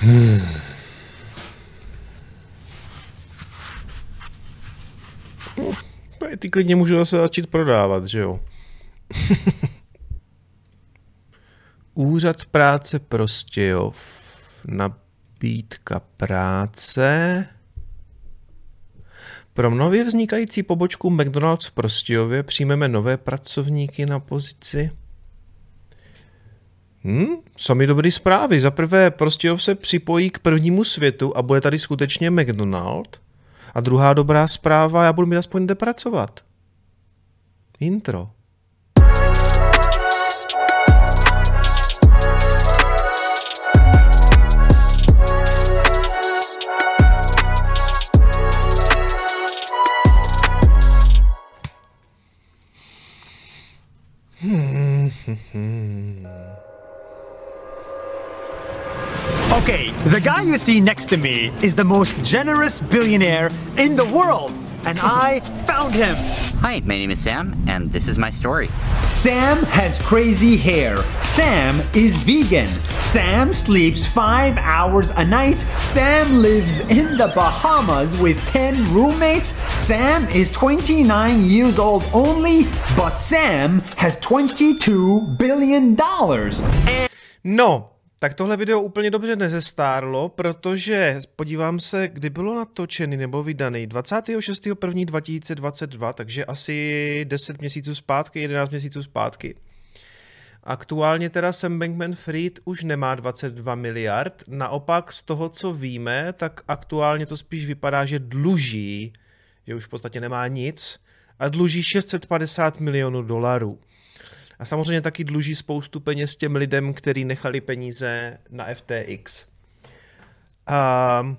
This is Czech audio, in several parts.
Hmm. Ty klidně můžu zase začít prodávat, že jo? Úřad práce Prostějov. Nabídka práce. Pro nově vznikající pobočku McDonald's v Prostějově přijmeme nové pracovníky na pozici. Hmm, sami dobrý zprávy. Za prvé, Prostějov se připojí k prvnímu světu a bude tady skutečně McDonald. A druhá dobrá zpráva, já budu mít aspoň kde pracovat. Intro. Okay, the guy you see next to me is the most generous billionaire in the world, and I found him. Hi, my name is Sam, and this is my story. Sam has crazy hair. Sam is vegan. Sam sleeps five hours a night. Sam lives in the Bahamas with 10 roommates. Sam is 29 years old only, but Sam has $22 billion. And No, tak tohle video úplně dobře nezestárlo, protože podívám se, kdy bylo natočený nebo vydaný 26.1.2022, takže asi 10 měsíců zpátky, 11 měsíců zpátky. Aktuálně teda Sam Bankman-Fried už nemá 22 miliard, naopak z toho, co víme, tak aktuálně to spíš vypadá, že dluží, že už v podstatě nemá nic a dluží 650 milionů dolarů. A samozřejmě taky dluží spoustu peněz těm lidem, kteří nechali peníze na FTX. Um,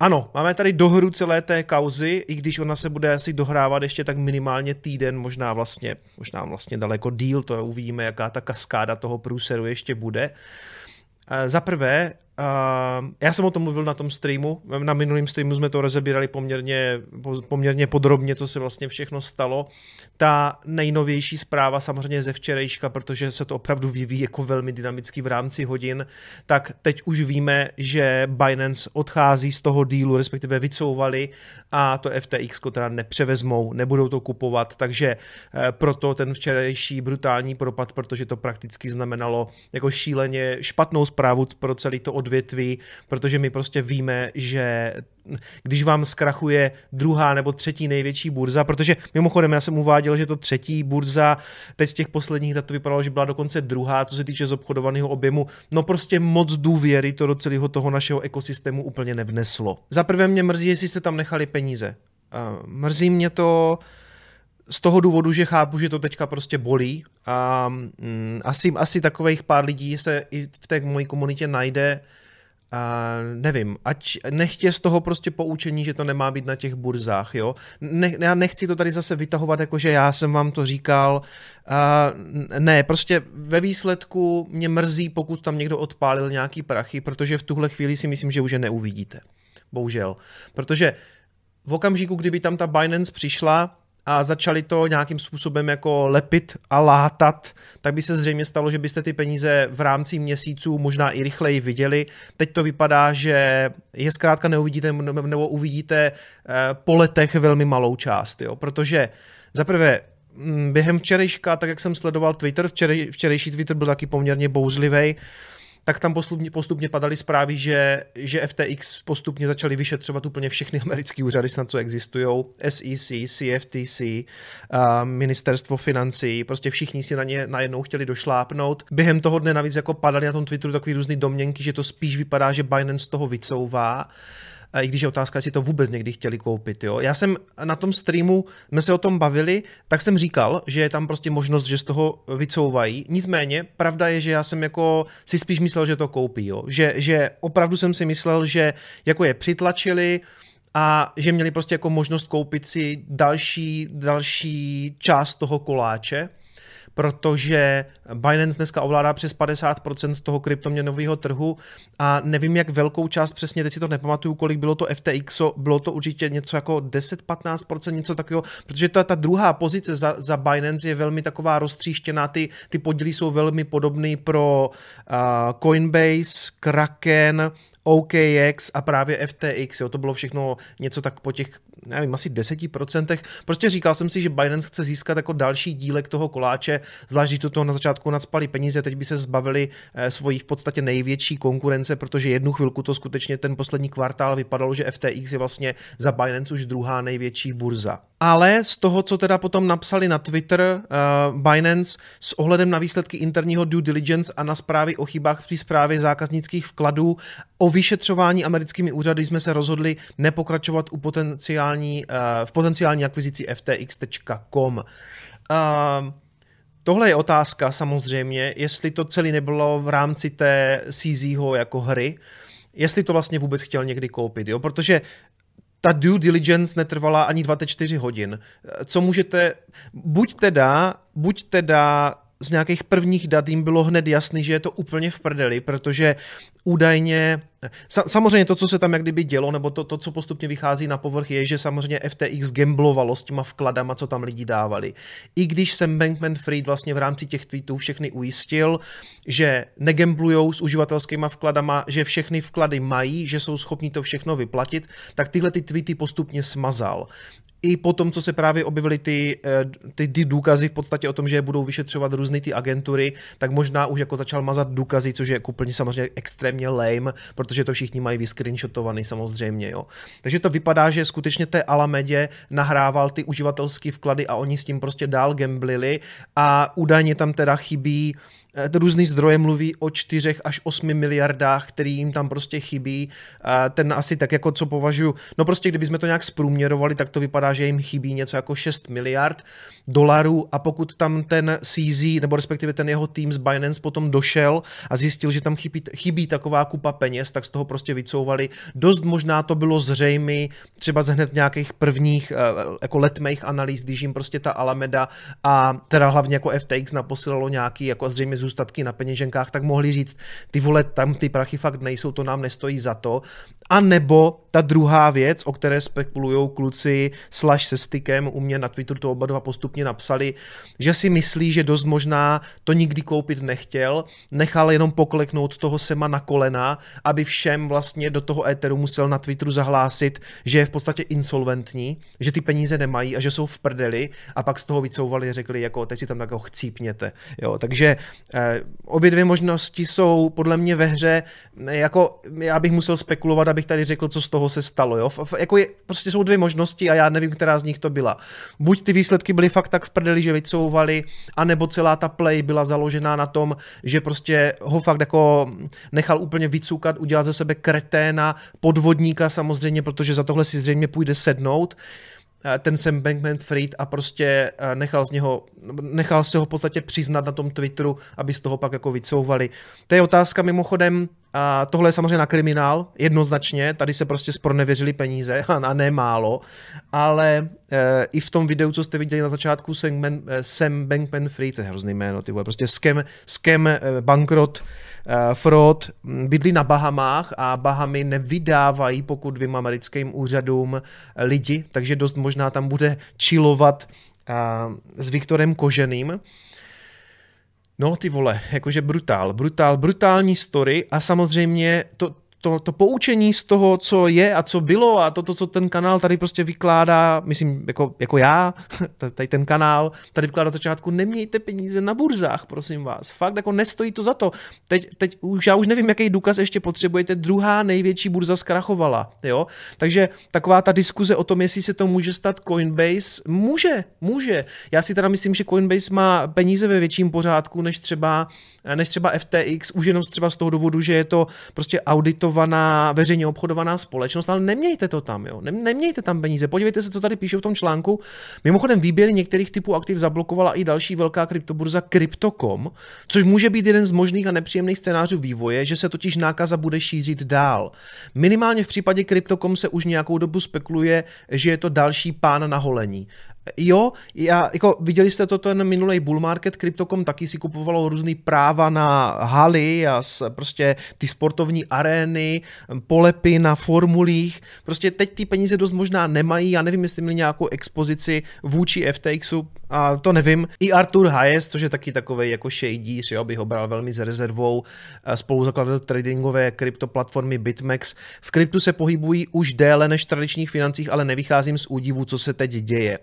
ano, máme tady dohru celé té kauzy, i když ona se bude asi dohrávat ještě tak minimálně týden, možná vlastně, možná vlastně daleko díl, to uvidíme, jaká ta kaskáda toho průseru ještě bude. Za prvé, Uh, já jsem o tom mluvil na tom streamu, na minulém streamu jsme to rozebírali poměrně, poměrně podrobně, co se vlastně všechno stalo. Ta nejnovější zpráva samozřejmě ze včerejška, protože se to opravdu vyvíjí jako velmi dynamicky v rámci hodin, tak teď už víme, že Binance odchází z toho dílu, respektive vycouvali a to FTX teda nepřevezmou, nebudou to kupovat, takže eh, proto ten včerejší brutální propad, protože to prakticky znamenalo jako šíleně špatnou zprávu pro celý to odvětví, protože my prostě víme, že když vám zkrachuje druhá nebo třetí největší burza, protože mimochodem já jsem uváděl, že to třetí burza, teď z těch posledních dat to vypadalo, že byla dokonce druhá, co se týče zobchodovaného objemu, no prostě moc důvěry to do celého toho našeho ekosystému úplně nevneslo. Za prvé mě mrzí, jestli jste tam nechali peníze. Mrzí mě to, z toho důvodu, že chápu, že to teďka prostě bolí a mm, asi, asi takových pár lidí se i v té mojí komunitě najde, a nevím, ať nechtě z toho prostě poučení, že to nemá být na těch burzách, jo. Ne, já nechci to tady zase vytahovat, jako že já jsem vám to říkal. A ne, prostě ve výsledku mě mrzí, pokud tam někdo odpálil nějaký prachy, protože v tuhle chvíli si myslím, že už je neuvidíte. Bohužel. Protože v okamžiku, kdyby tam ta Binance přišla, a začali to nějakým způsobem jako lepit a látat, tak by se zřejmě stalo, že byste ty peníze v rámci měsíců možná i rychleji viděli. Teď to vypadá, že je zkrátka neuvidíte nebo uvidíte eh, po letech velmi malou část, jo? protože za prvé během včerejška, tak jak jsem sledoval Twitter, včerej, včerejší Twitter byl taky poměrně bouřlivý, tak tam postupně, postupně padaly zprávy, že, že FTX postupně začaly vyšetřovat úplně všechny americké úřady, snad co existují, SEC, CFTC, ministerstvo financí, prostě všichni si na ně najednou chtěli došlápnout. Během toho dne navíc jako padaly na tom Twitteru takový různý domněnky, že to spíš vypadá, že Binance toho vycouvá i když je otázka, jestli to vůbec někdy chtěli koupit. Jo. Já jsem na tom streamu, jsme se o tom bavili, tak jsem říkal, že je tam prostě možnost, že z toho vycouvají. Nicméně, pravda je, že já jsem jako si spíš myslel, že to koupí. Jo. Že, že opravdu jsem si myslel, že jako je přitlačili, a že měli prostě jako možnost koupit si další, další část toho koláče, protože Binance dneska ovládá přes 50% toho kryptoměnového trhu a nevím, jak velkou část přesně, teď si to nepamatuju, kolik bylo to FTX, bylo to určitě něco jako 10-15%, něco takového, protože ta, ta druhá pozice za, za Binance je velmi taková roztříštěná, ty, ty podíly jsou velmi podobné pro uh, Coinbase, Kraken, OKX a právě FTX, jo, to bylo všechno něco tak po těch, nevím, asi 10%. Prostě říkal jsem si, že Binance chce získat jako další dílek toho koláče, zvlášť když do toho na začátku nadspali peníze, teď by se zbavili eh, svojí v podstatě největší konkurence, protože jednu chvilku to skutečně ten poslední kvartál vypadalo, že FTX je vlastně za Binance už druhá největší burza. Ale z toho, co teda potom napsali na Twitter uh, Binance s ohledem na výsledky interního due diligence a na zprávy o chybách při zprávě zákaznických vkladů o vyšetřování americkými úřady jsme se rozhodli nepokračovat u potenciální, uh, v potenciální akvizici ftx.com. Uh, Tohle je otázka samozřejmě, jestli to celé nebylo v rámci té CZho jako hry, jestli to vlastně vůbec chtěl někdy koupit, jo? protože ta due diligence netrvala ani 24 hodin. Co můžete, buď teda, buď teda z nějakých prvních dat jim bylo hned jasný, že je to úplně v prdeli, protože údajně, samozřejmě to, co se tam jak kdyby dělo, nebo to, to, co postupně vychází na povrch, je, že samozřejmě FTX gamblovalo s těma vkladama, co tam lidi dávali. I když jsem Bankman Fried vlastně v rámci těch tweetů všechny ujistil, že negamblujou s uživatelskýma vkladama, že všechny vklady mají, že jsou schopni to všechno vyplatit, tak tyhle ty tweety postupně smazal i po tom, co se právě objevily ty, eh, ty, ty důkazy v podstatě o tom, že je budou vyšetřovat různé ty agentury, tak možná už jako začal mazat důkazy, což je jako úplně samozřejmě extrémně lame, protože to všichni mají vyscreenshotovaný samozřejmě. Jo. Takže to vypadá, že skutečně té Alamedě nahrával ty uživatelské vklady a oni s tím prostě dál gamblili a údajně tam teda chybí Eh, různý zdroje mluví o 4 až 8 miliardách, který jim tam prostě chybí. Ten asi tak jako co považuji, no prostě kdybychom to nějak zprůměrovali, tak to vypadá, že jim chybí něco jako 6 miliard dolarů a pokud tam ten CZ, nebo respektive ten jeho tým z Binance potom došel a zjistil, že tam chybí, chybí taková kupa peněz, tak z toho prostě vycouvali. Dost možná to bylo zřejmé, třeba z hned nějakých prvních eh, jako letmých analýz, když jim prostě ta Alameda a teda hlavně jako FTX naposílalo nějaký jako zřejmě zůstatky na peněženkách, tak mohli říct, ty vole, tam ty prachy fakt nejsou, to nám nestojí za to. A nebo ta druhá věc, o které spekulují kluci slash se stykem, u mě na Twitteru to oba dva postupně napsali, že si myslí, že dost možná to nikdy koupit nechtěl, nechal jenom pokleknout toho Sema na kolena, aby všem vlastně do toho éteru musel na Twitteru zahlásit, že je v podstatě insolventní, že ty peníze nemají a že jsou v prdeli a pak z toho vycouvali a řekli, jako teď si tam tak chcípněte. Jo, takže obě dvě možnosti jsou podle mě ve hře, jako já bych musel spekulovat, abych tady řekl, co z toho se stalo. Jo? Jako je, prostě jsou dvě možnosti a já nevím, která z nich to byla. Buď ty výsledky byly fakt tak v prdeli, že vycouvali, anebo celá ta play byla založená na tom, že prostě ho fakt jako nechal úplně vycukat, udělat ze sebe kreténa, podvodníka samozřejmě, protože za tohle si zřejmě půjde sednout eh, ten Sam Bankman Fried a prostě eh, nechal z něho, nechal se ho v podstatě přiznat na tom Twitteru, aby z toho pak jako vycouvali. To je otázka mimochodem, a tohle je samozřejmě na kriminál, jednoznačně, tady se prostě spronevěřili peníze a, a ne málo, ale e, i v tom videu, co jste viděli na začátku, Sam, Man, e, Sam Bankman Free, to je hrozný jméno, ty vole, prostě scam, scam e, bankrot, e, fraud, bydlí na Bahamách a Bahamy nevydávají, pokud vím, americkým úřadům lidi, takže dost možná tam bude chillovat e, s Viktorem Koženým, No ty vole, jakože brutál, brutál, brutální story a samozřejmě to, to, to poučení z toho, co je a co bylo a to, to, co ten kanál tady prostě vykládá, myslím, jako, jako já, tady ten kanál, tady vykládá začátku, nemějte peníze na burzách, prosím vás. Fakt jako nestojí to za to. Teď, teď už já už nevím, jaký důkaz ještě potřebujete. Druhá největší burza zkrachovala, jo? Takže taková ta diskuze o tom, jestli se to může stát Coinbase, může, může. Já si teda myslím, že Coinbase má peníze ve větším pořádku, než třeba, než třeba FTX, už jenom třeba z toho důvodu, že je to prostě audito obchodovaná, veřejně obchodovaná společnost, ale nemějte to tam, jo. nemějte tam peníze. Podívejte se, co tady píšu v tom článku. Mimochodem výběry některých typů aktiv zablokovala i další velká kryptoburza Crypto.com, což může být jeden z možných a nepříjemných scénářů vývoje, že se totiž nákaza bude šířit dál. Minimálně v případě Crypto.com se už nějakou dobu spekuluje, že je to další pán na holení. Jo, já, jako viděli jste to ten minulý bull market, Crypto.com taky si kupovalo různý práva na haly a prostě ty sportovní arény, polepy na formulích. Prostě teď ty peníze dost možná nemají, já nevím, jestli měli nějakou expozici vůči FTXu, a to nevím. I Arthur Hayes, což je taky takový jako shadíř, jo, bych ho bral velmi s rezervou, spoluzakladatel tradingové kryptoplatformy BitMEX. V kryptu se pohybují už déle než v tradičních financích, ale nevycházím z údivu, co se teď děje.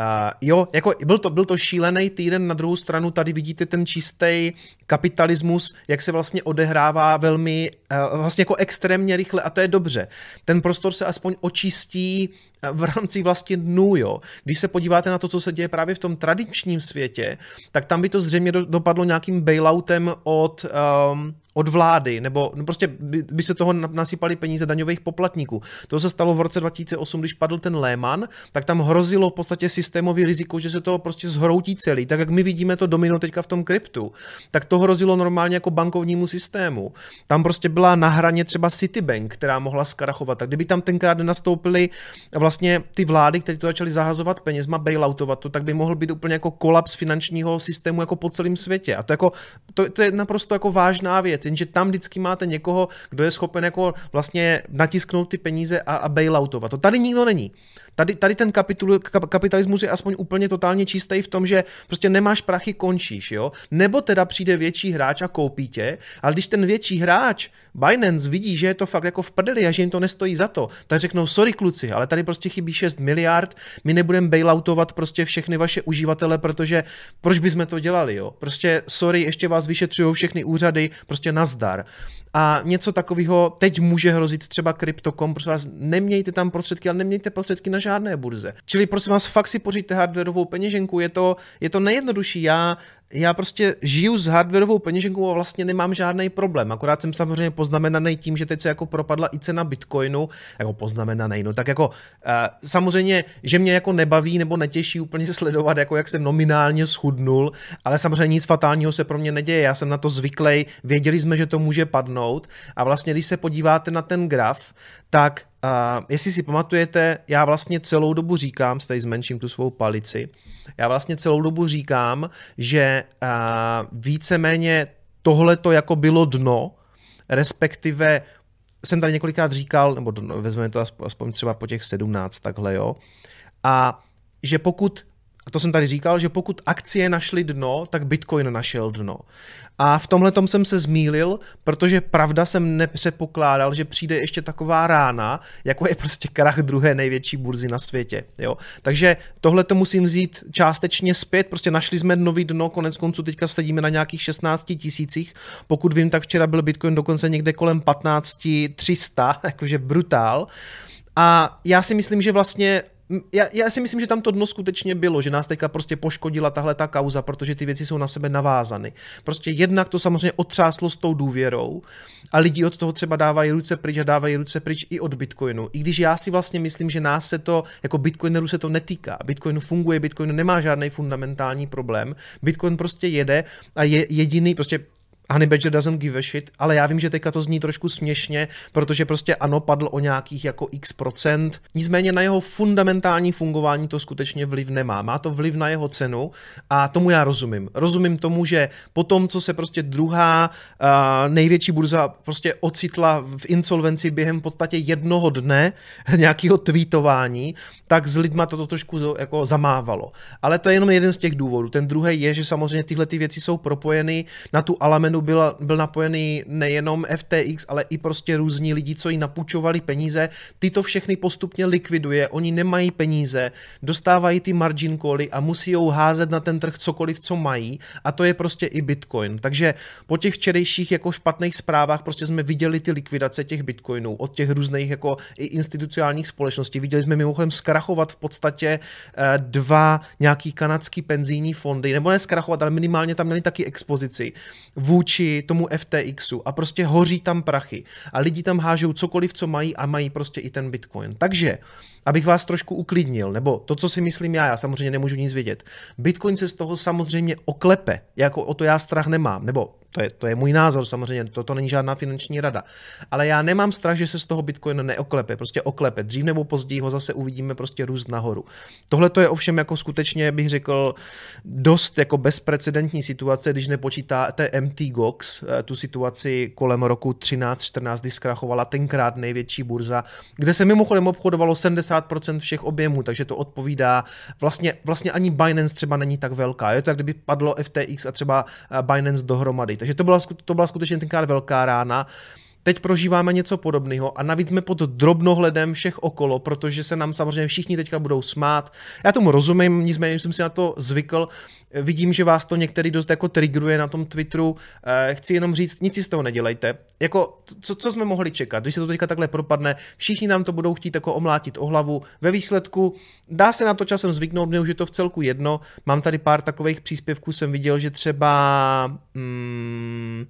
Uh, jo, jako byl to, byl to šílený týden, na druhou stranu tady vidíte ten čistý kapitalismus, jak se vlastně odehrává velmi, uh, vlastně jako extrémně rychle a to je dobře. Ten prostor se aspoň očistí v rámci vlastně dnů, jo. Když se podíváte na to, co se děje právě v tom tradičním světě, tak tam by to zřejmě do, dopadlo nějakým bailoutem od, um, od vlády, nebo no prostě by, by se toho nasypali peníze daňových poplatníků. To se stalo v roce 2008, když padl ten Lehman, tak tam hrozilo v podstatě systémový riziko, že se to prostě zhroutí celý. Tak jak my vidíme to domino teďka v tom kryptu, tak to hrozilo normálně jako bankovnímu systému. Tam prostě byla na hraně třeba Citibank, která mohla skrachovat. Tak kdyby tam tenkrát nastoupili vlastně ty vlády, které to začaly zahazovat penězma, bailoutovat to, tak by mohl být úplně jako kolaps finančního systému jako po celém světě. A to, jako, to, to je naprosto jako vážná věc jenže tam vždycky máte někoho, kdo je schopen jako vlastně natisknout ty peníze a, a bailoutovat. To tady nikdo není. Tady, tady ten kapitul, kapitalismus je aspoň úplně totálně čistý v tom, že prostě nemáš prachy, končíš, jo? Nebo teda přijde větší hráč a koupí tě, ale když ten větší hráč, Binance, vidí, že je to fakt jako v prdeli a že jim to nestojí za to, tak řeknou, sorry kluci, ale tady prostě chybí 6 miliard, my nebudeme bailoutovat prostě všechny vaše uživatele, protože proč bychom to dělali, jo? Prostě sorry, ještě vás vyšetřují všechny úřady, prostě nazdar. A něco takového teď může hrozit třeba Crypto.com, prosím vás, nemějte tam prostředky, ale nemějte prostředky na žádné burze. Čili prosím vás, fakt si pořiďte hardwareovou peněženku, je to, je to nejjednodušší. Já já prostě žiju s hardwareovou peněženkou a vlastně nemám žádný problém. Akorát jsem samozřejmě poznamenaný tím, že teď se jako propadla i cena Bitcoinu, jako poznamenaný, no tak jako uh, samozřejmě, že mě jako nebaví nebo netěší úplně sledovat, jako jak jsem nominálně schudnul, ale samozřejmě nic fatálního se pro mě neděje. Já jsem na to zvyklý, věděli jsme, že to může padnout a vlastně, když se podíváte na ten graf, tak jestli si pamatujete, já vlastně celou dobu říkám, tady zmenším tu svou palici, já vlastně celou dobu říkám, že uh, víceméně tohle to jako bylo dno, respektive jsem tady několikrát říkal, nebo vezmeme to aspoň třeba po těch 17 takhle, jo, a že pokud a to jsem tady říkal, že pokud akcie našly dno, tak Bitcoin našel dno. A v tomhle tom jsem se zmílil, protože pravda jsem nepředpokládal, že přijde ještě taková rána, jako je prostě krach druhé největší burzy na světě. Jo? Takže tohle to musím vzít částečně zpět, prostě našli jsme nový dno, konec konců teďka sedíme na nějakých 16 tisících, pokud vím, tak včera byl Bitcoin dokonce někde kolem 15 300, jakože brutál. A já si myslím, že vlastně já, já si myslím, že tam to dno skutečně bylo, že nás teďka prostě poškodila tahle ta kauza, protože ty věci jsou na sebe navázány. Prostě jednak to samozřejmě otřáslo s tou důvěrou a lidi od toho třeba dávají ruce pryč a dávají ruce pryč i od Bitcoinu. I když já si vlastně myslím, že nás se to, jako Bitcoinerů se to netýká. Bitcoin funguje, Bitcoin nemá žádný fundamentální problém. Bitcoin prostě jede a je jediný, prostě Honey Badger doesn't give a shit, ale já vím, že teďka to zní trošku směšně, protože prostě ano, padl o nějakých jako x procent, nicméně na jeho fundamentální fungování to skutečně vliv nemá. Má to vliv na jeho cenu a tomu já rozumím. Rozumím tomu, že po tom, co se prostě druhá uh, největší burza prostě ocitla v insolvenci během v podstatě jednoho dne nějakého tweetování, tak s lidma to trošku jako zamávalo. Ale to je jenom jeden z těch důvodů. Ten druhý je, že samozřejmě tyhle ty věci jsou propojeny na tu Alamenu opravdu byl, byl napojený nejenom FTX, ale i prostě různí lidi, co jí napůjčovali peníze. Ty to všechny postupně likviduje, oni nemají peníze, dostávají ty margin cally a musí jou házet na ten trh cokoliv, co mají a to je prostě i Bitcoin. Takže po těch včerejších jako špatných zprávách prostě jsme viděli ty likvidace těch Bitcoinů od těch různých jako i institucionálních společností. Viděli jsme mimochodem zkrachovat v podstatě eh, dva nějaký kanadský penzijní fondy, nebo ne zkrachovat, ale minimálně tam měli taky expozici vůči vůči tomu FTXu a prostě hoří tam prachy a lidi tam hážou cokoliv, co mají a mají prostě i ten Bitcoin. Takže abych vás trošku uklidnil, nebo to, co si myslím já, já samozřejmě nemůžu nic vědět. Bitcoin se z toho samozřejmě oklepe, jako o to já strach nemám, nebo to je, to je můj názor samozřejmě, to, to není žádná finanční rada. Ale já nemám strach, že se z toho Bitcoin neoklepe, prostě oklepe. Dřív nebo později ho zase uvidíme prostě růst nahoru. Tohle to je ovšem jako skutečně, bych řekl, dost jako bezprecedentní situace, když nepočítáte MT Gox, eh, tu situaci kolem roku 13-14, kdy zkrachovala tenkrát největší burza, kde se mimochodem obchodovalo 70% všech objemů, takže to odpovídá, vlastně, vlastně ani Binance třeba není tak velká. Je to, jak kdyby padlo FTX a třeba eh, Binance dohromady. Takže to byla, to byla skutečně tenkrát velká rána. Teď prožíváme něco podobného a navíc jsme pod drobnohledem všech okolo, protože se nám samozřejmě všichni teďka budou smát. Já tomu rozumím, nicméně jsem si na to zvykl. Vidím, že vás to některý dost jako triggeruje na tom Twitteru. Eh, chci jenom říct, nic si z toho nedělejte. Jako, co, co jsme mohli čekat? Když se to teďka takhle propadne, všichni nám to budou chtít jako omlátit o hlavu. Ve výsledku dá se na to časem zvyknout, mě už je to v celku jedno. Mám tady pár takových příspěvků, jsem viděl, že třeba... Hmm,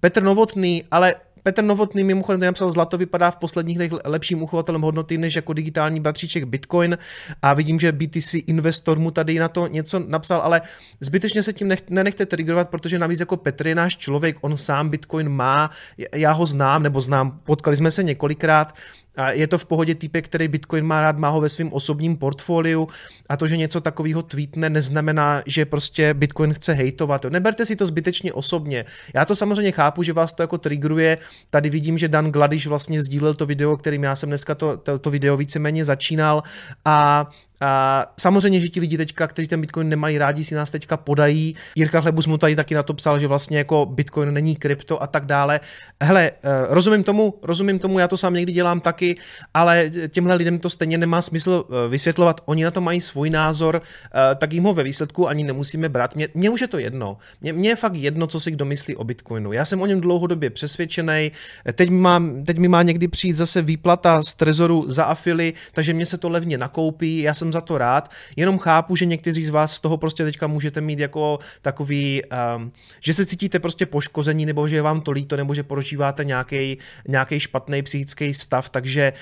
Petr Novotný, ale Petr Novotný mimochodem napsal, zlato vypadá v posledních letech lepším uchovatelem hodnoty než jako digitální batříček Bitcoin a vidím, že BTC investor mu tady na to něco napsal, ale zbytečně se tím nech, nenechte triggerovat, protože navíc jako Petr je náš člověk, on sám Bitcoin má, já ho znám, nebo znám, potkali jsme se několikrát, a je to v pohodě týpek, který Bitcoin má rád, má ho ve svém osobním portfoliu a to, že něco takového tweetne, neznamená, že prostě Bitcoin chce hejtovat. Neberte si to zbytečně osobně. Já to samozřejmě chápu, že vás to jako triggeruje. Tady vidím, že Dan Gladiš vlastně sdílel to video, kterým já jsem dneska to, to, to video víceméně začínal. A a samozřejmě, že ti lidi teďka, kteří ten Bitcoin nemají rádi, si nás teďka podají. Jirka Chlebus mu tady taky na to psal, že vlastně jako Bitcoin není krypto a tak dále. Hele, eh, rozumím tomu, rozumím tomu, já to sám někdy dělám taky, ale těmhle lidem to stejně nemá smysl eh, vysvětlovat. Oni na to mají svůj názor, eh, tak jim ho ve výsledku ani nemusíme brát. Mně, mně už je to jedno. Mně, mně je fakt jedno, co si kdo myslí o Bitcoinu. Já jsem o něm dlouhodobě přesvědčený. Teď mi má, teď mi má někdy přijít zase výplata z trezoru za afily, takže mě se to levně nakoupí. Já jsem za to rád, jenom chápu, že někteří z vás z toho prostě teďka můžete mít jako takový, um, že se cítíte prostě poškození, nebo že je vám to líto, nebo že prožíváte nějaký, špatný psychický stav, takže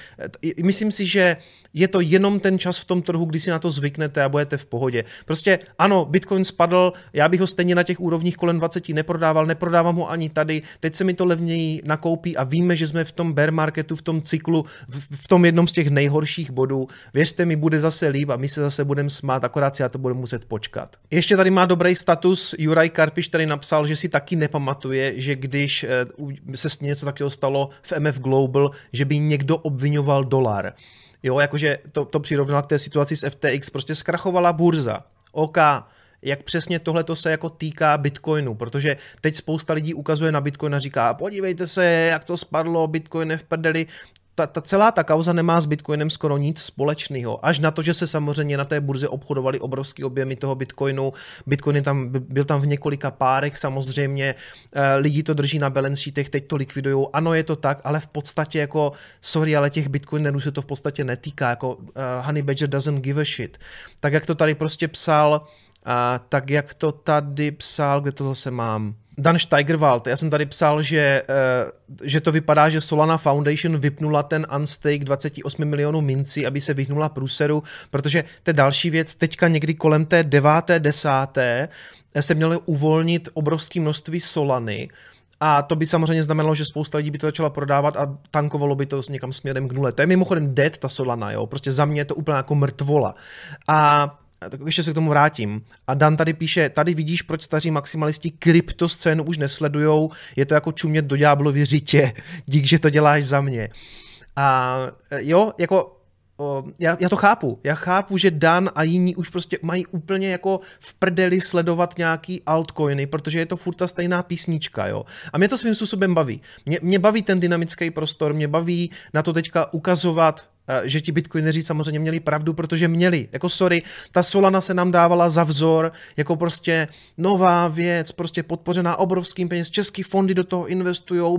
myslím si, že je to jenom ten čas v tom trhu, kdy si na to zvyknete a budete v pohodě. Prostě ano, Bitcoin spadl, já bych ho stejně na těch úrovních kolem 20 neprodával, neprodávám ho ani tady, teď se mi to levněji nakoupí a víme, že jsme v tom bear marketu, v tom cyklu, v, v tom jednom z těch nejhorších bodů. Věřte mi, bude zase líp a my se zase budeme smát, akorát si já to budu muset počkat. Ještě tady má dobrý status Juraj Karpiš, který napsal, že si taky nepamatuje, že když eh, se něco takového stalo v MF Global, že by někdo obvinoval dolar. Jo, jakože to, to přirovnal k té situaci s FTX, prostě zkrachovala burza. OK, jak přesně tohle to se jako týká Bitcoinu, protože teď spousta lidí ukazuje na Bitcoin a říká, podívejte se, jak to spadlo, Bitcoin je v prdeli ta, ta celá ta kauza nemá s Bitcoinem skoro nic společného. Až na to, že se samozřejmě na té burze obchodovali obrovský objemy toho Bitcoinu. Bitcoin je tam, byl tam v několika párech samozřejmě. Eh, lidi to drží na balance sheetech, teď to likvidují. Ano, je to tak, ale v podstatě jako, sorry, ale těch Bitcoinerů se to v podstatě netýká. Jako uh, Honey Badger doesn't give a shit. Tak jak to tady prostě psal, uh, tak jak to tady psal, kde to zase mám? Dan Steigerwald, já jsem tady psal, že, uh, že to vypadá, že Solana Foundation vypnula ten unstake 28 milionů mincí, aby se vyhnula průseru, protože to je další věc, teďka někdy kolem té deváté, desáté se mělo uvolnit obrovské množství Solany, a to by samozřejmě znamenalo, že spousta lidí by to začala prodávat a tankovalo by to někam směrem k nule. To je mimochodem dead ta Solana, jo. Prostě za mě je to úplně jako mrtvola. A tak ještě se k tomu vrátím. A Dan tady píše, tady vidíš, proč staří maximalisti kryptoscénu už nesledujou, je to jako čumět do ďáblovy řitě, dík, že to děláš za mě. A jo, jako já, já to chápu. Já chápu, že Dan a jiní už prostě mají úplně jako v prdeli sledovat nějaký altcoiny, protože je to furt ta stejná písnička, jo. A mě to svým způsobem baví. Mě, mě baví ten dynamický prostor, mě baví na to teďka ukazovat že ti bitcoineři samozřejmě měli pravdu, protože měli. Jako sorry, ta Solana se nám dávala za vzor, jako prostě nová věc, prostě podpořená obrovským peněz, český fondy do toho investují,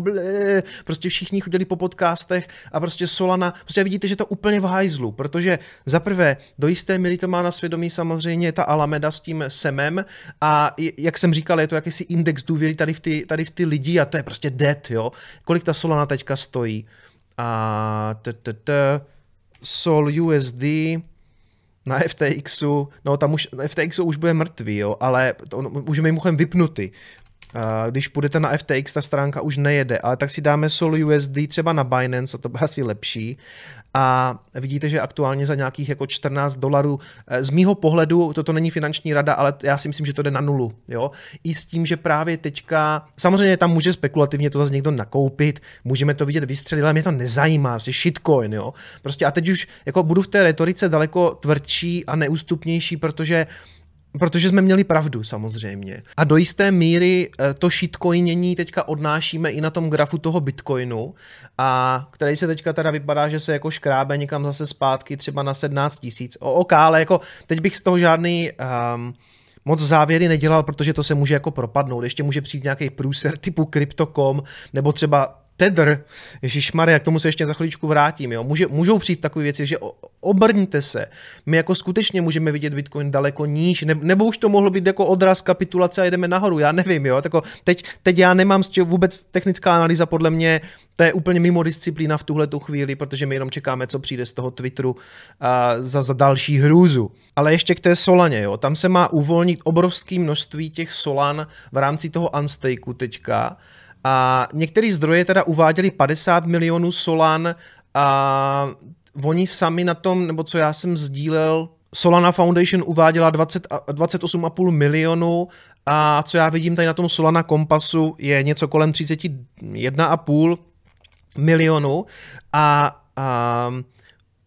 prostě všichni chodili po podcastech a prostě Solana, prostě vidíte, že to úplně v hajzlu, protože za prvé, do jisté míry to má na svědomí samozřejmě ta Alameda s tím semem a jak jsem říkal, je to jakýsi index důvěry tady v ty, tady v ty lidi a to je prostě dead, jo. Kolik ta Solana teďka stojí? A Sol USD na FTXu, no tam už, na FTXu už bude mrtvý, jo, ale to, už je mimochodem vypnutý. Když půjdete na FTX, ta stránka už nejede, ale tak si dáme Sol USD třeba na Binance, a to bude asi lepší. A vidíte, že aktuálně za nějakých jako 14 dolarů, eh, z mýho pohledu, toto není finanční rada, ale já si myslím, že to jde na nulu, jo, i s tím, že právě teďka, samozřejmě tam může spekulativně to zase někdo nakoupit, můžeme to vidět vystřelit, ale mě to nezajímá, prostě shitcoin, jo, prostě a teď už jako budu v té retorice daleko tvrdší a neústupnější, protože Protože jsme měli pravdu samozřejmě. A do jisté míry eh, to shitcoinění teďka odnášíme i na tom grafu toho bitcoinu, a který se teďka teda vypadá, že se jako škrábe někam zase zpátky třeba na 17 tisíc. OK, ale jako teď bych z toho žádný um, moc závěry nedělal, protože to se může jako propadnout. Ještě může přijít nějaký průser typu Crypto.com nebo třeba Tether, Ježíš Maria, k tomu se ještě za chviličku vrátím, jo. Může, můžou přijít takové věci, že obrňte se. My jako skutečně můžeme vidět Bitcoin daleko níž, ne, nebo už to mohlo být jako odraz kapitulace a jdeme nahoru, já nevím, jo. Tako, teď, teď já nemám z čeho vůbec technická analýza, podle mě to je úplně mimo disciplína v tuhle tu chvíli, protože my jenom čekáme, co přijde z toho Twitteru a za, za další hrůzu. Ale ještě k té Solaně, jo. Tam se má uvolnit obrovské množství těch Solan v rámci toho Unstakeu teďka, a některé zdroje teda uváděli 50 milionů Solan a oni sami na tom, nebo co já jsem sdílel, Solana Foundation uváděla 20, 28,5 milionů a co já vidím tady na tom Solana Kompasu je něco kolem 31,5 milionů. A, a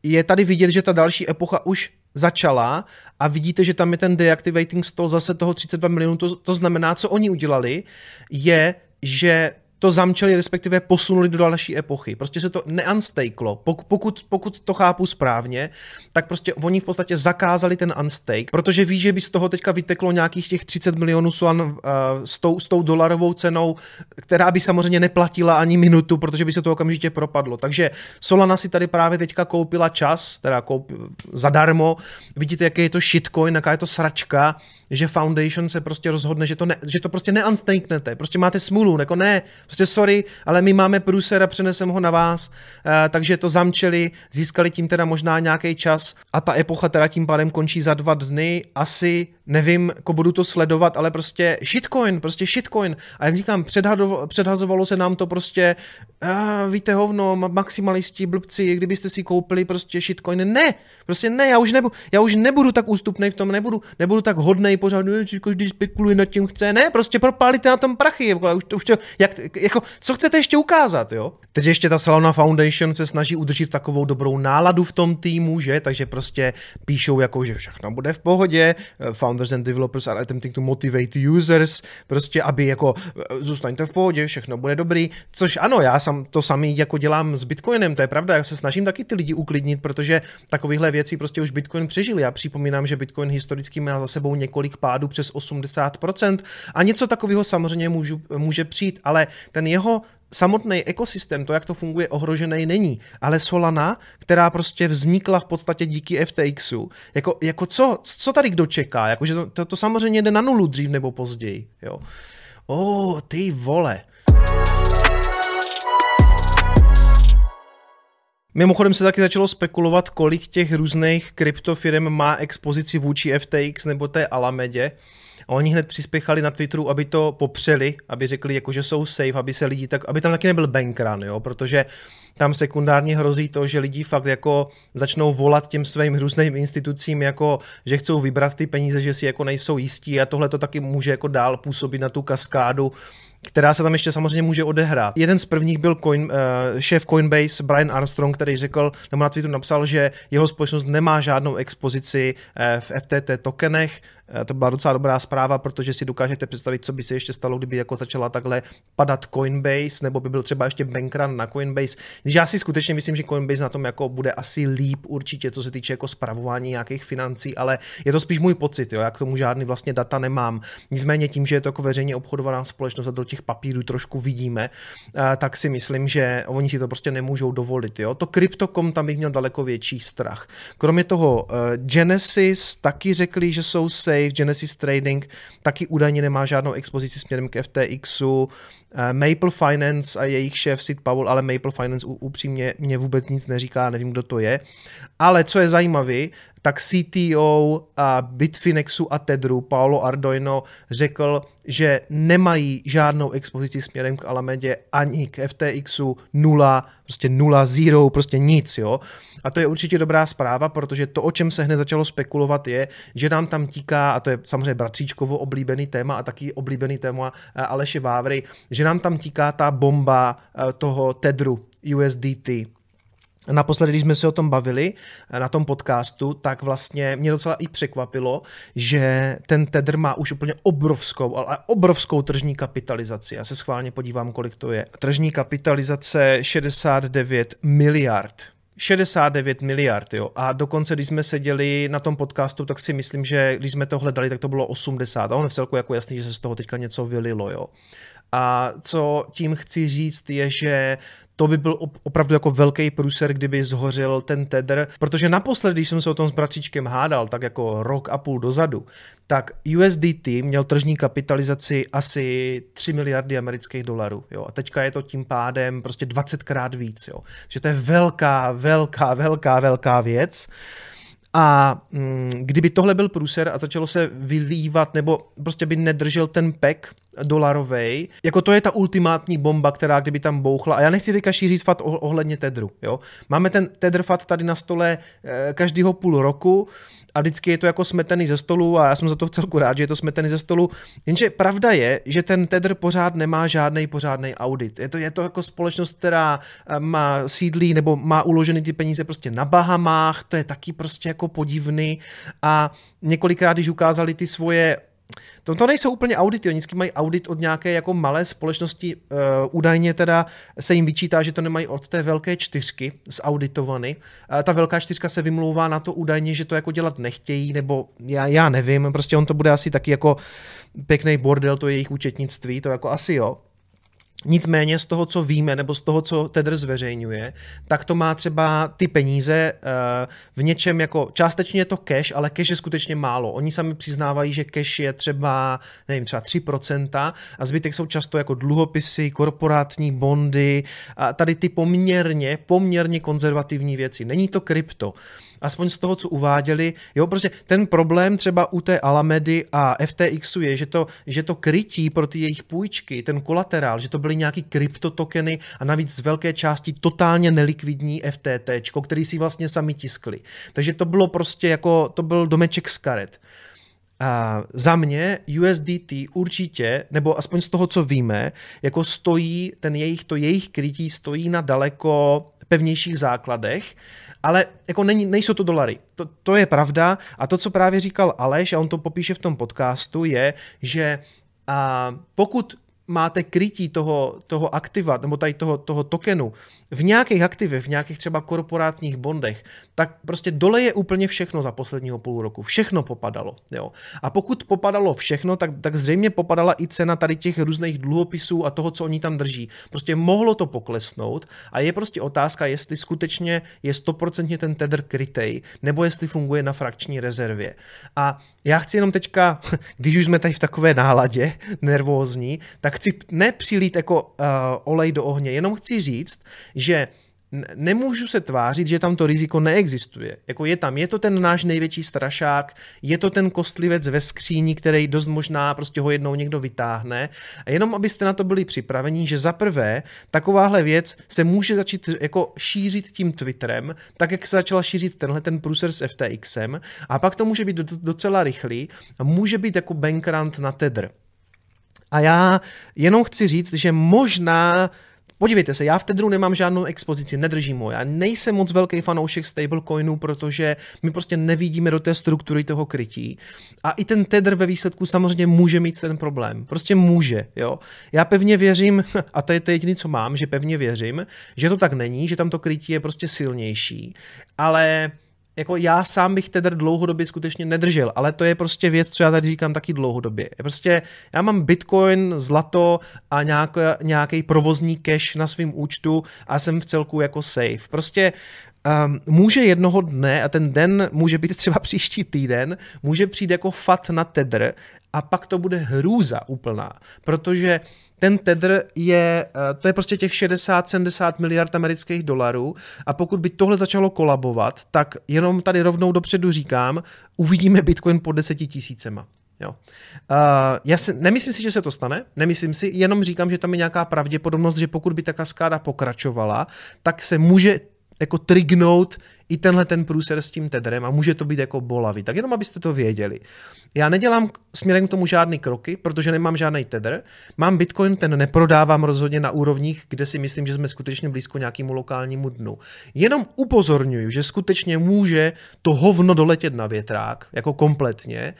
je tady vidět, že ta další epocha už začala a vidíte, že tam je ten deactivating stall zase toho 32 milionů, to, to znamená, co oni udělali, je, že to zamčeli, respektive posunuli do další epochy. Prostě se to neunstakelo. Pokud, pokud to chápu správně, tak prostě oni v podstatě zakázali ten unstake, protože ví, že by z toho teďka vyteklo nějakých těch 30 milionů suan uh, s, tou, s tou dolarovou cenou, která by samozřejmě neplatila ani minutu, protože by se to okamžitě propadlo. Takže Solana si tady právě teďka koupila čas, teda koup, zadarmo. Vidíte, jaký je to shitcoin, jaká je to sračka, že Foundation se prostě rozhodne, že to, ne, že to prostě neunstakenete, prostě máte smůlu, jako ne, prostě sorry, ale my máme průser a přeneseme ho na vás, uh, takže to zamčeli, získali tím teda možná nějaký čas a ta epocha teda tím pádem končí za dva dny, asi nevím, jako budu to sledovat, ale prostě shitcoin, prostě shitcoin. A jak říkám, předhazovalo se nám to prostě, uh, víte hovno, maximalisti, blbci, kdybyste si koupili prostě shitcoin. Ne, prostě ne, já už nebudu, já už nebudu tak ústupný v tom, nebudu, nebudu tak hodnej pořád, každý spekuluje nad tím chce, ne, prostě propálíte na tom prachy, jako, už, už to, jak, jako, co chcete ještě ukázat, jo? Teď ještě ta Salona Foundation se snaží udržet takovou dobrou náladu v tom týmu, že, takže prostě píšou jako, že všechno bude v pohodě, founders and developers are attempting to motivate users, prostě aby jako zůstaňte v pohodě, všechno bude dobrý, což ano, já sam to samý jako dělám s Bitcoinem, to je pravda, já se snažím taky ty lidi uklidnit, protože takovýchhle věcí prostě už Bitcoin přežil. Já připomínám, že Bitcoin historicky má za sebou několik pádů přes 80% a něco takového samozřejmě můžu, může přijít, ale ten jeho samotný ekosystém, to, jak to funguje, ohrožený není. Ale Solana, která prostě vznikla v podstatě díky FTXu, jako, jako co, co tady kdo čeká? Jako, že to, to, to samozřejmě jde na nulu dřív nebo později. Jo. O, oh, ty vole. Mimochodem se taky začalo spekulovat, kolik těch různých kryptofirm má expozici vůči FTX nebo té Alamedě. Oni hned přispěchali na Twitteru, aby to popřeli, aby řekli, jako, že jsou safe, aby se lidi tak, aby tam taky nebyl bankrun, jo, protože tam sekundárně hrozí to, že lidi fakt jako začnou volat těm svým různým institucím, jako že chcou vybrat ty peníze, že si jako nejsou jistí a tohle to taky může jako dál působit na tu kaskádu která se tam ještě samozřejmě může odehrát. Jeden z prvních byl coin, uh, šéf Coinbase Brian Armstrong, který řekl, nebo na Twitteru napsal, že jeho společnost nemá žádnou expozici uh, v FTT tokenech, to byla docela dobrá zpráva, protože si dokážete představit, co by se ještě stalo, kdyby jako začala takhle padat Coinbase, nebo by byl třeba ještě bankrun na Coinbase. Když já si skutečně myslím, že Coinbase na tom jako bude asi líp určitě, co se týče jako spravování nějakých financí, ale je to spíš můj pocit, jo, já k tomu žádný vlastně data nemám. Nicméně tím, že je to jako veřejně obchodovaná společnost a do těch papírů trošku vidíme, eh, tak si myslím, že oni si to prostě nemůžou dovolit. Jo. To Crypto.com tam bych měl daleko větší strach. Kromě toho eh, Genesis taky řekli, že jsou safe, Genesis Trading taky údajně nemá žádnou expozici směrem k FTXu, Maple Finance a jejich šéf Sid Powell, ale Maple Finance upřímně mě vůbec nic neříká, nevím, kdo to je. Ale co je zajímavé, tak CTO a Bitfinexu a Tedru Paolo Ardoino řekl, že nemají žádnou expozici směrem k Alamedě ani k FTXu, nula, prostě nula, zero, prostě nic, jo. A to je určitě dobrá zpráva, protože to, o čem se hned začalo spekulovat, je, že nám tam tíká, a to je samozřejmě bratříčkovo oblíbený téma a taky oblíbený téma eh, Aleše Vávry, že nám tam tíká ta bomba eh, toho Tedru, USDT. Naposledy, když jsme se o tom bavili eh, na tom podcastu, tak vlastně mě docela i překvapilo, že ten Tether má už úplně obrovskou, ale obrovskou tržní kapitalizaci. Já se schválně podívám, kolik to je. Tržní kapitalizace 69 miliard. 69 miliard, jo. A dokonce, když jsme seděli na tom podcastu, tak si myslím, že když jsme to hledali, tak to bylo 80. A on v celku jako jasný, že se z toho teďka něco vylilo, jo. A co tím chci říct, je, že to by byl opravdu jako velký průser, kdyby zhořel ten tedr, protože naposledy, když jsem se o tom s bratříčkem hádal, tak jako rok a půl dozadu, tak USDT měl tržní kapitalizaci asi 3 miliardy amerických dolarů, jo, a teďka je to tím pádem prostě 20 krát víc, jo, že to je velká, velká, velká, velká věc. A mm, kdyby tohle byl průser a začalo se vylívat, nebo prostě by nedržel ten pek dolarovej, jako to je ta ultimátní bomba, která kdyby tam bouchla. A já nechci teďka šířit fat ohledně Tedru. Jo? Máme ten Tedr fat tady na stole eh, každýho půl roku a vždycky je to jako smetený ze stolu a já jsem za to v celku rád, že je to smetený ze stolu. Jenže pravda je, že ten Tether pořád nemá žádný pořádný audit. Je to, je to jako společnost, která eh, má sídlí nebo má uložený ty peníze prostě na Bahamách, to je taky prostě jako podivný a několikrát, když ukázali ty svoje to, to nejsou úplně audity, oni mají audit od nějaké jako malé společnosti, uh, údajně teda se jim vyčítá, že to nemají od té velké čtyřky zauditovaný. Uh, ta velká čtyřka se vymlouvá na to údajně, že to jako dělat nechtějí, nebo já, já nevím, prostě on to bude asi taky jako pěkný bordel, to je jejich účetnictví, to jako asi jo. Nicméně z toho, co víme, nebo z toho, co Tether zveřejňuje, tak to má třeba ty peníze eh, v něčem jako, částečně je to cash, ale cash je skutečně málo. Oni sami přiznávají, že cash je třeba, nevím, třeba 3% a zbytek jsou často jako dluhopisy, korporátní bondy a tady ty poměrně, poměrně konzervativní věci. Není to krypto aspoň z toho, co uváděli. Jo, prostě ten problém třeba u té Alamedy a FTXu je, že to, že to krytí pro ty jejich půjčky, ten kolaterál, že to byly nějaký kryptotokeny a navíc z velké části totálně nelikvidní FTT, který si vlastně sami tiskli. Takže to bylo prostě jako, to byl domeček z karet. A za mě USDT určitě, nebo aspoň z toho, co víme, jako stojí, ten jejich, to jejich krytí stojí na daleko pevnějších základech, ale jako není, nejsou to dolary. To, to je pravda a to, co právě říkal Aleš, a on to popíše v tom podcastu, je, že a pokud máte krytí toho, toho aktiva, nebo tady toho, toho tokenu v nějakých aktivech, v nějakých třeba korporátních bondech, tak prostě dole je úplně všechno za posledního půl roku. Všechno popadalo. Jo. A pokud popadalo všechno, tak, tak zřejmě popadala i cena tady těch různých dluhopisů a toho, co oni tam drží. Prostě mohlo to poklesnout a je prostě otázka, jestli skutečně je stoprocentně ten tether krytej, nebo jestli funguje na frakční rezervě. A já chci jenom teďka, když už jsme tady v takové náladě nervózní, tak chci nepřilít jako uh, olej do ohně, jenom chci říct, že nemůžu se tvářit, že tam to riziko neexistuje. Jako je tam, je to ten náš největší strašák, je to ten kostlivec ve skříni, který dost možná prostě ho jednou někdo vytáhne. A jenom abyste na to byli připraveni, že za prvé takováhle věc se může začít jako šířit tím Twitterem, tak jak se začala šířit tenhle ten průser s FTXem a pak to může být docela rychlý a může být jako bankrant na Tether. A já jenom chci říct, že možná Podívejte se, já v Tedru nemám žádnou expozici, nedržím ho. Já nejsem moc velký fanoušek stablecoinů, protože my prostě nevidíme do té struktury toho krytí. A i ten Tether ve výsledku samozřejmě může mít ten problém. Prostě může, jo. Já pevně věřím, a to je to jediné, co mám, že pevně věřím, že to tak není, že tam to krytí je prostě silnější. Ale jako já sám bych Tether dlouhodobě skutečně nedržel, ale to je prostě věc, co já tady říkám taky dlouhodobě. Prostě já mám Bitcoin, zlato a nějaký, provozní cash na svém účtu a jsem v celku jako safe. Prostě um, může jednoho dne, a ten den může být třeba příští týden, může přijít jako fat na Tether a pak to bude hrůza úplná, protože ten Tether je, eh, to je prostě těch 60-70 miliard amerických dolarů a pokud by tohle začalo kolabovat, tak jenom tady rovnou dopředu říkám, uvidíme Bitcoin po deseti tisícema. Jo. Uh, já si, nemyslím si, že se to stane, nemyslím si, jenom říkám, že tam je nějaká pravděpodobnost, že pokud by ta kaskáda pokračovala, tak se může jako trignout i tenhle ten průser s tím tedrem a může to být jako bolavý. Tak jenom abyste to věděli. Já nedělám směrem k tomu žádný kroky, protože nemám žádný tedr. Mám Bitcoin, ten neprodávám rozhodně na úrovních, kde si myslím, že jsme skutečně blízko nějakému lokálnímu dnu. Jenom upozorňuji, že skutečně může to hovno doletět na větrák, jako kompletně.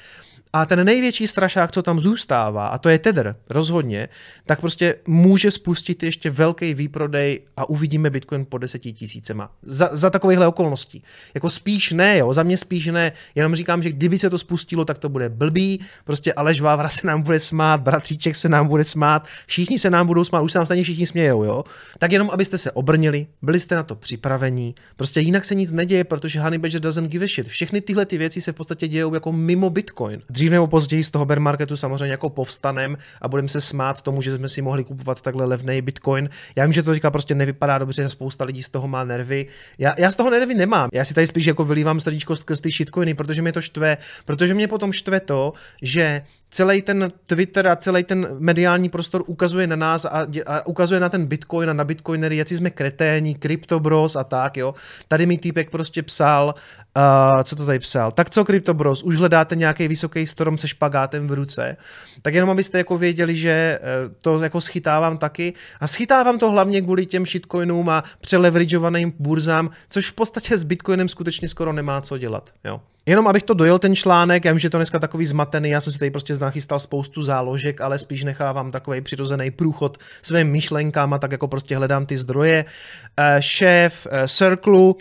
A ten největší strašák, co tam zůstává, a to je Tether, rozhodně, tak prostě může spustit ještě velký výprodej a uvidíme Bitcoin po deseti tisícema. Za, za takovýchhle okolností. Jako spíš ne, jo, za mě spíš ne. Jenom říkám, že kdyby se to spustilo, tak to bude blbý. Prostě Aleš Vávra se nám bude smát, bratříček se nám bude smát, všichni se nám budou smát, už se nám stejně všichni smějou, jo. Tak jenom, abyste se obrnili, byli jste na to připravení. Prostě jinak se nic neděje, protože Honey Badger doesn't give a shit. Všechny tyhle ty věci se v podstatě dějou jako mimo Bitcoin. Dřív dřív nebo později z toho bear marketu samozřejmě jako povstanem a budeme se smát tomu, že jsme si mohli kupovat takhle levný bitcoin. Já vím, že to teďka prostě nevypadá dobře, spousta lidí z toho má nervy. Já, já z toho nervy nemám. Já si tady spíš jako vylívám srdíčko skrz ty shitcoiny, protože mě to štve, protože mě potom štve to, že celý ten Twitter a celý ten mediální prostor ukazuje na nás a, a ukazuje na ten Bitcoin a na Bitcoinery, jak jsme kreténi, CryptoBros a tak, jo. Tady mi týpek prostě psal, uh, co to tady psal, tak co CryptoBros, už hledáte nějaký vysoký strom se špagátem v ruce, tak jenom abyste jako věděli, že uh, to jako schytávám taky a schytávám to hlavně kvůli těm shitcoinům a přeleveragovaným burzám, což v podstatě s Bitcoinem skutečně skoro nemá co dělat, jo. Jenom abych to dojel ten článek, já vím, že to dneska takový zmatený, já jsem si tady prostě nachystal spoustu záložek, ale spíš nechávám takový přirozený průchod svým myšlenkám a tak jako prostě hledám ty zdroje. Uh, šéf uh, Circle, uh,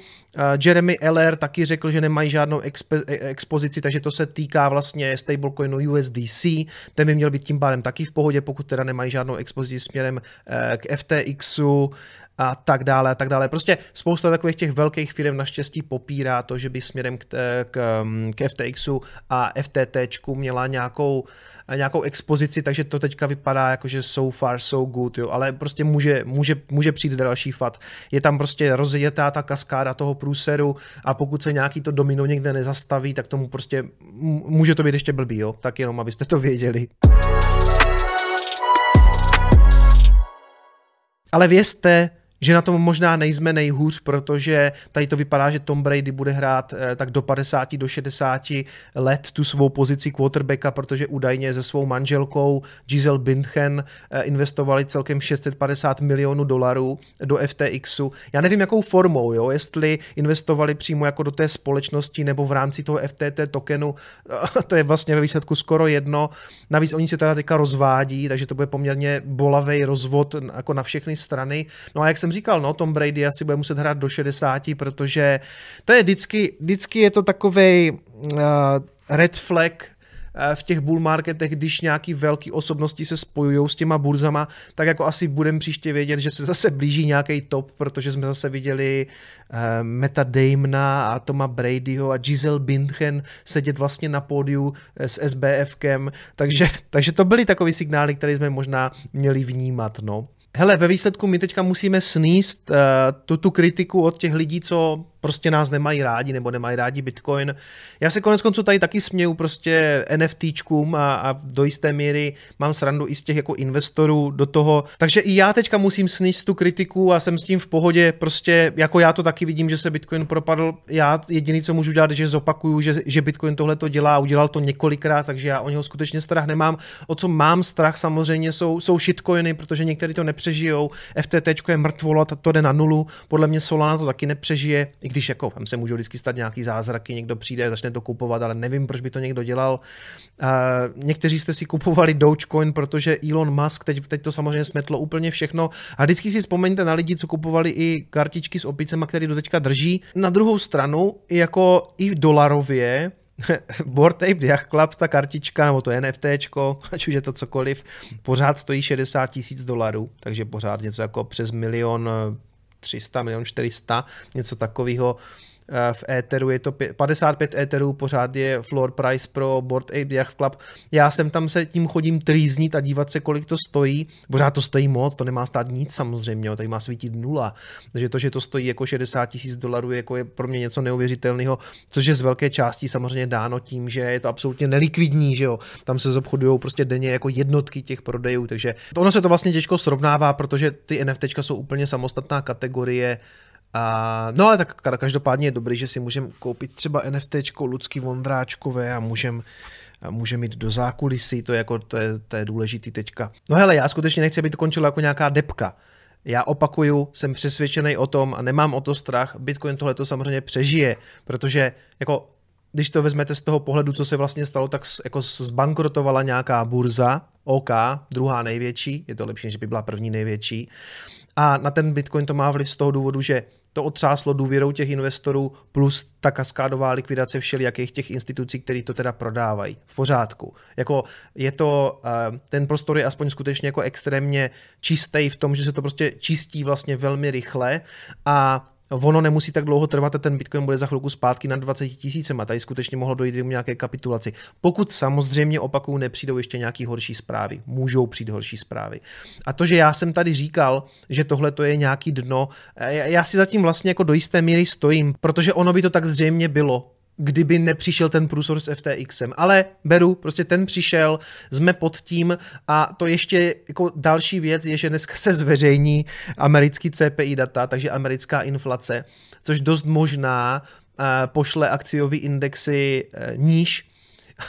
Jeremy Eller taky řekl, že nemají žádnou expe- e, expozici, takže to se týká vlastně stablecoinu USDC, ten by měl být tím pádem taky v pohodě, pokud teda nemají žádnou expozici směrem k FTXu, a tak dále a tak dále. Prostě spousta takových těch velkých firm naštěstí popírá to, že by směrem k, k, k FTXu a FTTčku měla nějakou, nějakou expozici, takže to teďka vypadá jako, že so far so good, jo, ale prostě může, může, může přijít další fat. Je tam prostě rozjetá ta kaskáda toho průseru a pokud se nějaký to domino někde nezastaví, tak tomu prostě může to být ještě blbý, jo, tak jenom abyste to věděli. Ale vězte, že na tom možná nejsme nejhůř, protože tady to vypadá, že Tom Brady bude hrát eh, tak do 50, do 60 let tu svou pozici quarterbacka, protože údajně se svou manželkou Giselle Bündchen eh, investovali celkem 650 milionů dolarů do FTXu. Já nevím, jakou formou, jo? jestli investovali přímo jako do té společnosti nebo v rámci toho FTT tokenu, to je vlastně ve výsledku skoro jedno. Navíc oni se teda teďka rozvádí, takže to bude poměrně bolavý rozvod jako na všechny strany. No a jak jsem říkal, no, Tom Brady asi bude muset hrát do 60, protože to je vždycky, vždycky je to takový uh, red flag uh, v těch bull marketech, když nějaký velký osobnosti se spojují s těma burzama, tak jako asi budeme příště vědět, že se zase blíží nějaký top, protože jsme zase viděli uh, Meta Damona a Toma Bradyho a Giselle Bündchen sedět vlastně na pódiu s SBFkem, takže, takže to byly takový signály, které jsme možná měli vnímat, no hele, ve výsledku my teďka musíme sníst uh, tu, tu kritiku od těch lidí, co prostě nás nemají rádi nebo nemají rádi Bitcoin. Já se konec konců tady taky směju prostě NFTčkům a, a do jisté míry mám srandu i z těch jako investorů do toho. Takže i já teďka musím sníst tu kritiku a jsem s tím v pohodě. Prostě jako já to taky vidím, že se Bitcoin propadl. Já jediný, co můžu dělat, že zopakuju, že, že Bitcoin tohle to dělá, udělal to několikrát, takže já o něho skutečně strach nemám. O co mám strach samozřejmě jsou, jsou shitcoiny, protože někteří to nepřežijou. FTT je mrtvolo, to jde na nulu. Podle mě Solana to taky nepřežije, když jako tam se můžou vždycky stát nějaký zázraky, někdo přijde, začne to kupovat, ale nevím, proč by to někdo dělal. Uh, někteří jste si kupovali Dogecoin, protože Elon Musk teď, teď to samozřejmě smetlo úplně všechno. A vždycky si vzpomeňte na lidi, co kupovali i kartičky s opicema, které do teďka drží. Na druhou stranu, jako i v dolarově, Board Ape Yacht Club, ta kartička, nebo to NFT, ať už je to cokoliv, pořád stojí 60 tisíc dolarů, takže pořád něco jako přes milion 300, milion 400, něco takového. Eh, v Etheru je to 55 Etherů, pořád je floor price pro Board Ape Yacht Club. Já jsem tam se tím chodím trýznit a dívat se, kolik to stojí. Pořád to stojí moc, to nemá stát nic samozřejmě, tady má svítit nula. Takže to, že to stojí jako 60 tisíc dolarů, jako je pro mě něco neuvěřitelného, což je z velké části samozřejmě dáno tím, že je to absolutně nelikvidní, že jo. Tam se zobchodují prostě denně jako jednotky těch prodejů, takže ono se to vlastně těžko srovnává, protože ty NFT jsou úplně samostatná kategorie a, no ale tak každopádně je dobrý, že si můžeme koupit třeba NFT Lucky Vondráčkové a můžeme může mít do zákulisí, to je, jako, to, je, to je důležitý teďka. No hele, já skutečně nechci, aby to končilo jako nějaká depka. Já opakuju, jsem přesvědčený o tom a nemám o to strach, Bitcoin tohle to samozřejmě přežije, protože jako když to vezmete z toho pohledu, co se vlastně stalo, tak jako zbankrotovala nějaká burza, OK, druhá největší, je to lepší, než by byla první největší. A na ten Bitcoin to má vliv z toho důvodu, že to otřáslo důvěrou těch investorů plus ta kaskádová likvidace všelijakých těch institucí, které to teda prodávají. V pořádku. Jako je to, eh, ten prostor je aspoň skutečně jako extrémně čistý v tom, že se to prostě čistí vlastně velmi rychle a ono nemusí tak dlouho trvat a ten Bitcoin bude za chvilku zpátky na 20 tisícem a tady skutečně mohlo dojít k nějaké kapitulaci. Pokud samozřejmě opakuju, nepřijdou ještě nějaký horší zprávy. Můžou přijít horší zprávy. A to, že já jsem tady říkal, že tohle to je nějaký dno, já si zatím vlastně jako do jisté míry stojím, protože ono by to tak zřejmě bylo kdyby nepřišel ten průsor s FTXem. Ale beru, prostě ten přišel, jsme pod tím a to ještě jako další věc je, že dneska se zveřejní americký CPI data, takže americká inflace, což dost možná uh, pošle akciový indexy uh, níž,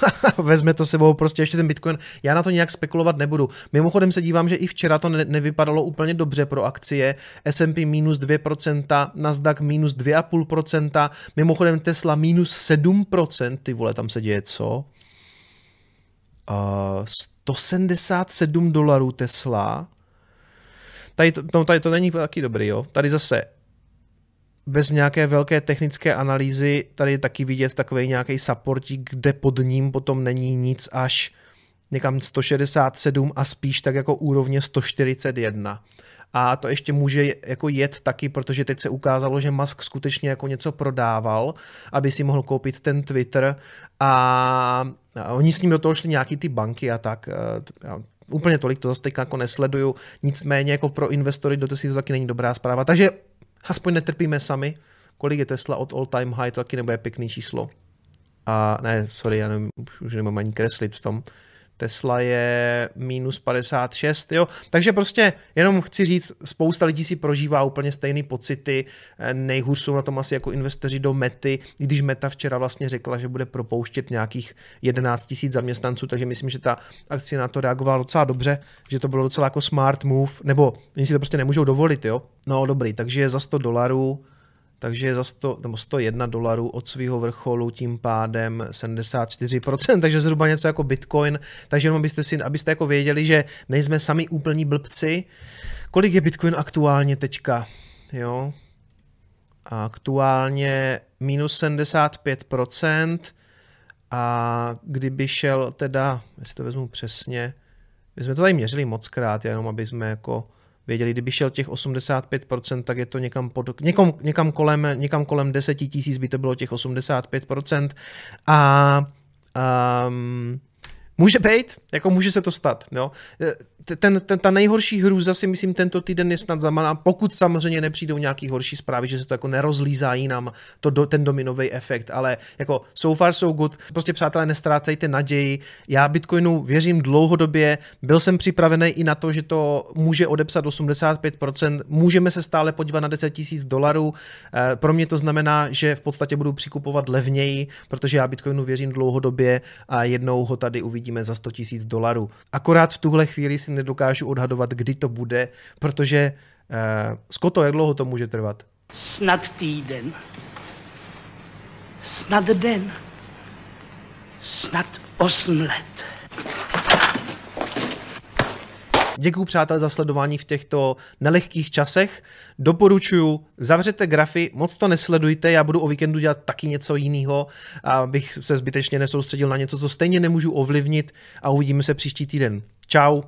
vezme to sebou prostě ještě ten Bitcoin. Já na to nějak spekulovat nebudu. Mimochodem se dívám, že i včera to ne- nevypadalo úplně dobře pro akcie. S&P minus 2%, Nasdaq minus 2,5%, mimochodem Tesla minus 7%, ty vole, tam se děje co? Uh, 177 dolarů Tesla. Tady to, no, tady to není taky dobrý, jo. Tady zase bez nějaké velké technické analýzy tady je taky vidět takový nějaký supportík, kde pod ním potom není nic až někam 167 a spíš tak jako úrovně 141. A to ještě může jako jet taky, protože teď se ukázalo, že Musk skutečně jako něco prodával, aby si mohl koupit ten Twitter a oni s ním do toho šli nějaký ty banky a tak. Já úplně tolik to zase teď jako nesleduju, nicméně jako pro investory do si to taky není dobrá zpráva. Takže aspoň netrpíme sami. Kolik je Tesla od all time high, to taky nebude pěkný číslo. A ne, sorry, já nevím, už nemám ani kreslit v tom. Tesla je minus 56, jo. Takže prostě jenom chci říct, spousta lidí si prožívá úplně stejné pocity, nejhůř jsou na tom asi jako investoři do Mety, když Meta včera vlastně řekla, že bude propouštět nějakých 11 tisíc zaměstnanců, takže myslím, že ta akcie na to reagovala docela dobře, že to bylo docela jako smart move, nebo oni si to prostě nemůžou dovolit, jo. No dobrý, takže za 100 dolarů takže za 100, nebo 101 dolarů od svého vrcholu, tím pádem 74%, takže zhruba něco jako Bitcoin, takže jenom abyste, si, abyste jako věděli, že nejsme sami úplní blbci. Kolik je Bitcoin aktuálně teďka? Jo? Aktuálně minus 75% a kdyby šel teda, jestli to vezmu přesně, my jsme to tady měřili moc krát, jenom aby jsme jako věděli, kdyby šel těch 85%, tak je to někam, pod, někam, někam, kolem, někam kolem 10 tisíc by to bylo těch 85%. A um, může být, jako může se to stát. Jo? Ten, ten, ta nejhorší hrůza si myslím tento týden je snad zamaná, pokud samozřejmě nepřijdou nějaký horší zprávy, že se to jako nerozlízají nám to do, ten dominový efekt, ale jako so far so good, prostě přátelé nestrácejte naději, já Bitcoinu věřím dlouhodobě, byl jsem připravený i na to, že to může odepsat 85%, můžeme se stále podívat na 10 000 dolarů, eh, pro mě to znamená, že v podstatě budu přikupovat levněji, protože já Bitcoinu věřím dlouhodobě a jednou ho tady uvidíme za 100 000 dolarů. Akorát v tuhle chvíli si nedokážu odhadovat, kdy to bude, protože uh, Skoto, jak dlouho to může trvat? Snad týden. Snad den. Snad osm let. Děkuji přátelé za sledování v těchto nelehkých časech. Doporučuji, zavřete grafy, moc to nesledujte, já budu o víkendu dělat taky něco jiného, abych se zbytečně nesoustředil na něco, co stejně nemůžu ovlivnit a uvidíme se příští týden. Ciao.